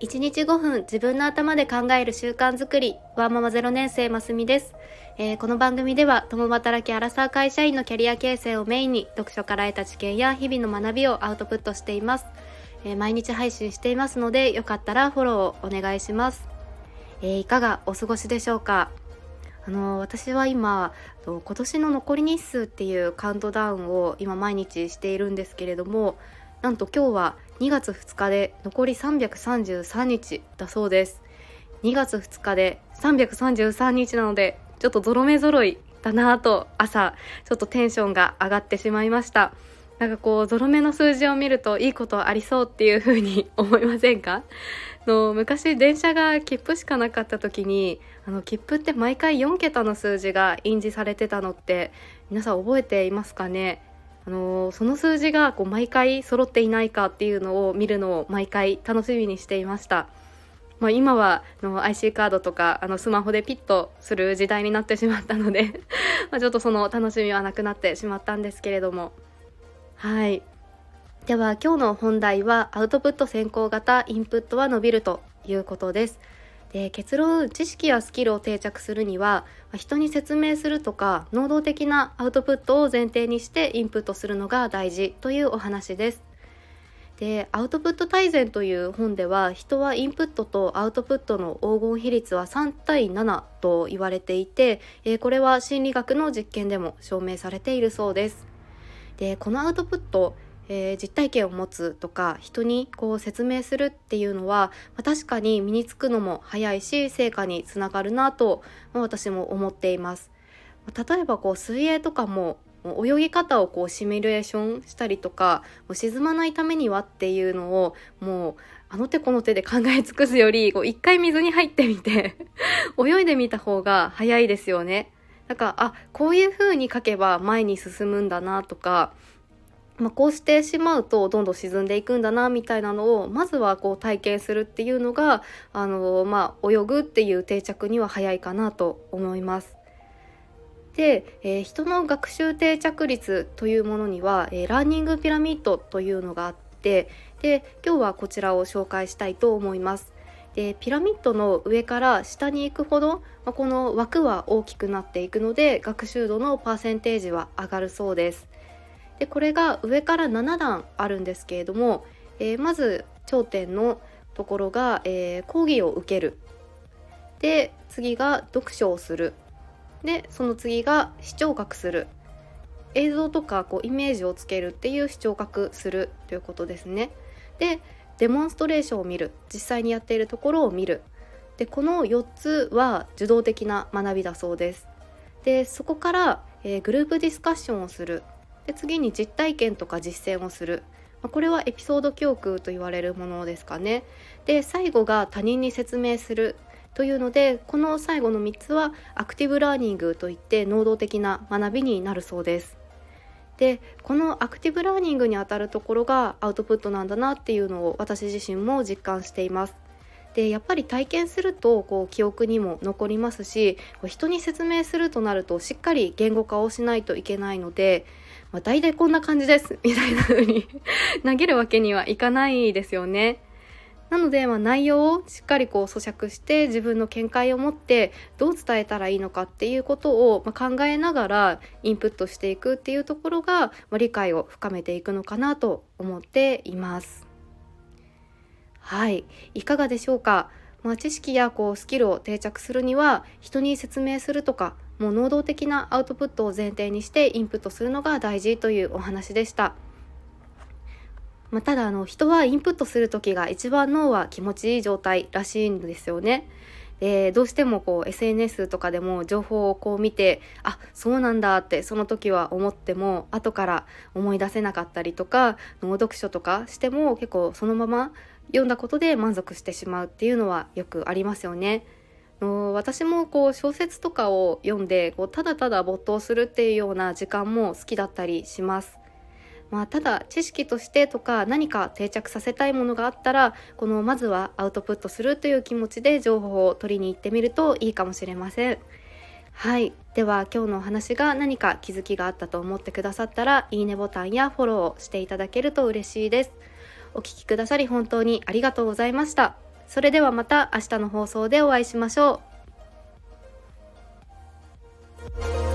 1日5分自分の頭で考える習慣づくり。ワーママ0年生ますみです、えー、この番組では共働きアラサー会社員のキャリア形成をメインに読書から得た知見や日々の学びをアウトプットしています、えー、毎日配信していますのでよかったらフォローをお願いします、えー、いかがお過ごしでしょうか？あの私は今今年の残り日数っていうカウントダウンを今毎日しているんですけれどもなんと今日は2月2日で残り333日だそうです。2月2日で333日なのでちょっとゾロ目揃いだなぁと朝ちょっとテンションが上がってしまいました。なんかこうゾロ目の数字を見るといいことありそうっていう風に 思いませんか？の昔電車が切符しかなかった時にあの切符って毎回4桁の数字が印字されてたのって皆さん覚えていますかね？あのその数字がこう毎回揃っていないかっていうのを見るのを毎回楽しみにしていました。まあ、今はの IC カードとかあのスマホでピッとする時代になってしまったので まちょっとその楽しみはなくなってしまったんですけれどもはいでは今日の本題はアウトプット先行型インプットは伸びるということです。で結論知識やスキルを定着するには人に説明するとか能動的なアウトプットを前提にしてインプットするのが大事というお話です。でアウトプット大全という本では人はインプットとアウトプットの黄金比率は3対7と言われていて、えこれは心理学の実験でも証明されているそうです。でこのアウトプットえー、実体験を持つとか人にこう説明するっていうのは、まあ、確かに身につくのも早いし成果につながるなと、まあ、私も思っています。例えばこう水泳とかも泳ぎ方をこうシミュレーションしたりとかもう沈まないためにはっていうのをもうあの手この手で考え尽くすよりこう一回水に入ってみて 泳いでみた方が早いですよね。だかあこういう風に書けば前に進むんだなとかまあ、こうしてしまうとどんどん沈んでいくんだなみたいなのをまずはこう体験するっていうのがあの、まあ、泳ぐっていう定着には早いかなと思います。で、えー、人の学習定着率というものには、えー、ラーニングピラミッドというのがあってで今日はこちらを紹介したいと思います。でピラミッドの上から下に行くほど、まあ、この枠は大きくなっていくので学習度のパーセンテージは上がるそうです。でこれが上から7段あるんですけれども、えー、まず頂点のところが、えー、講義を受ける。で次が読書をする。でその次が視聴覚する。映像とかこうイメージをつけるっていう視聴覚するということですね。でデモンストレーションを見る。実際にやっているところを見る。でこの4つは受動的な学びだそうです。でそこから、えー、グループディスカッションをする。で次に実体験とか実践をする。これはエピソード記憶と言われるものですかね。で最後が他人に説明するというのでこの最後の3つはアクティブラーニングといって能動的な学びになるそうです。でこのアクティブラーニングにあたるところがアウトプットなんだなっていうのを私自身も実感しています。でやっぱり体験するとこう記憶にも残りますし人に説明するとなるとしっかり言語化をしないといけないのでまあ、大体こんな感じです みたいな風に 投げるわけにはいかないですよね。なので、まあ、内容をしっかりこう咀嚼して自分の見解を持ってどう伝えたらいいのかっていうことを、まあ考えながらインプットしていくっていうところが、まあ、理解を深めていくのかなと思っています。はい、いかがでしょうか？まあ、知識やこうスキルを定着するには人に説明するとかもう能動的なアウトプットを前提にしてインプットするのが大事というお話でした。まあ、ただあの人はインプットする時が一番脳は気持ちいい状態らしいんですよね。でどうしてもこう SNS とかでも情報をこう見てあそうなんだってその時は思っても後から思い出せなかったりとか脳読書とかしても結構そのまま読んだことで満足してしまうっていうのはよくありますよね。私もこう小説とかを読んでこうただただ没頭するっていうような時間も好きだったりします。まあ、ただ知識としてとか何か定着させたいものがあったらこのまずはアウトプットするという気持ちで情報を取りに行ってみるといいかもしれません。はいでは今日のお話が何か気づきがあったと思ってくださったらいいねボタンやフォローをしていただけると嬉しいです。お聴きくださり本当にありがとうございました。それではまた明日の放送でお会いしましょう。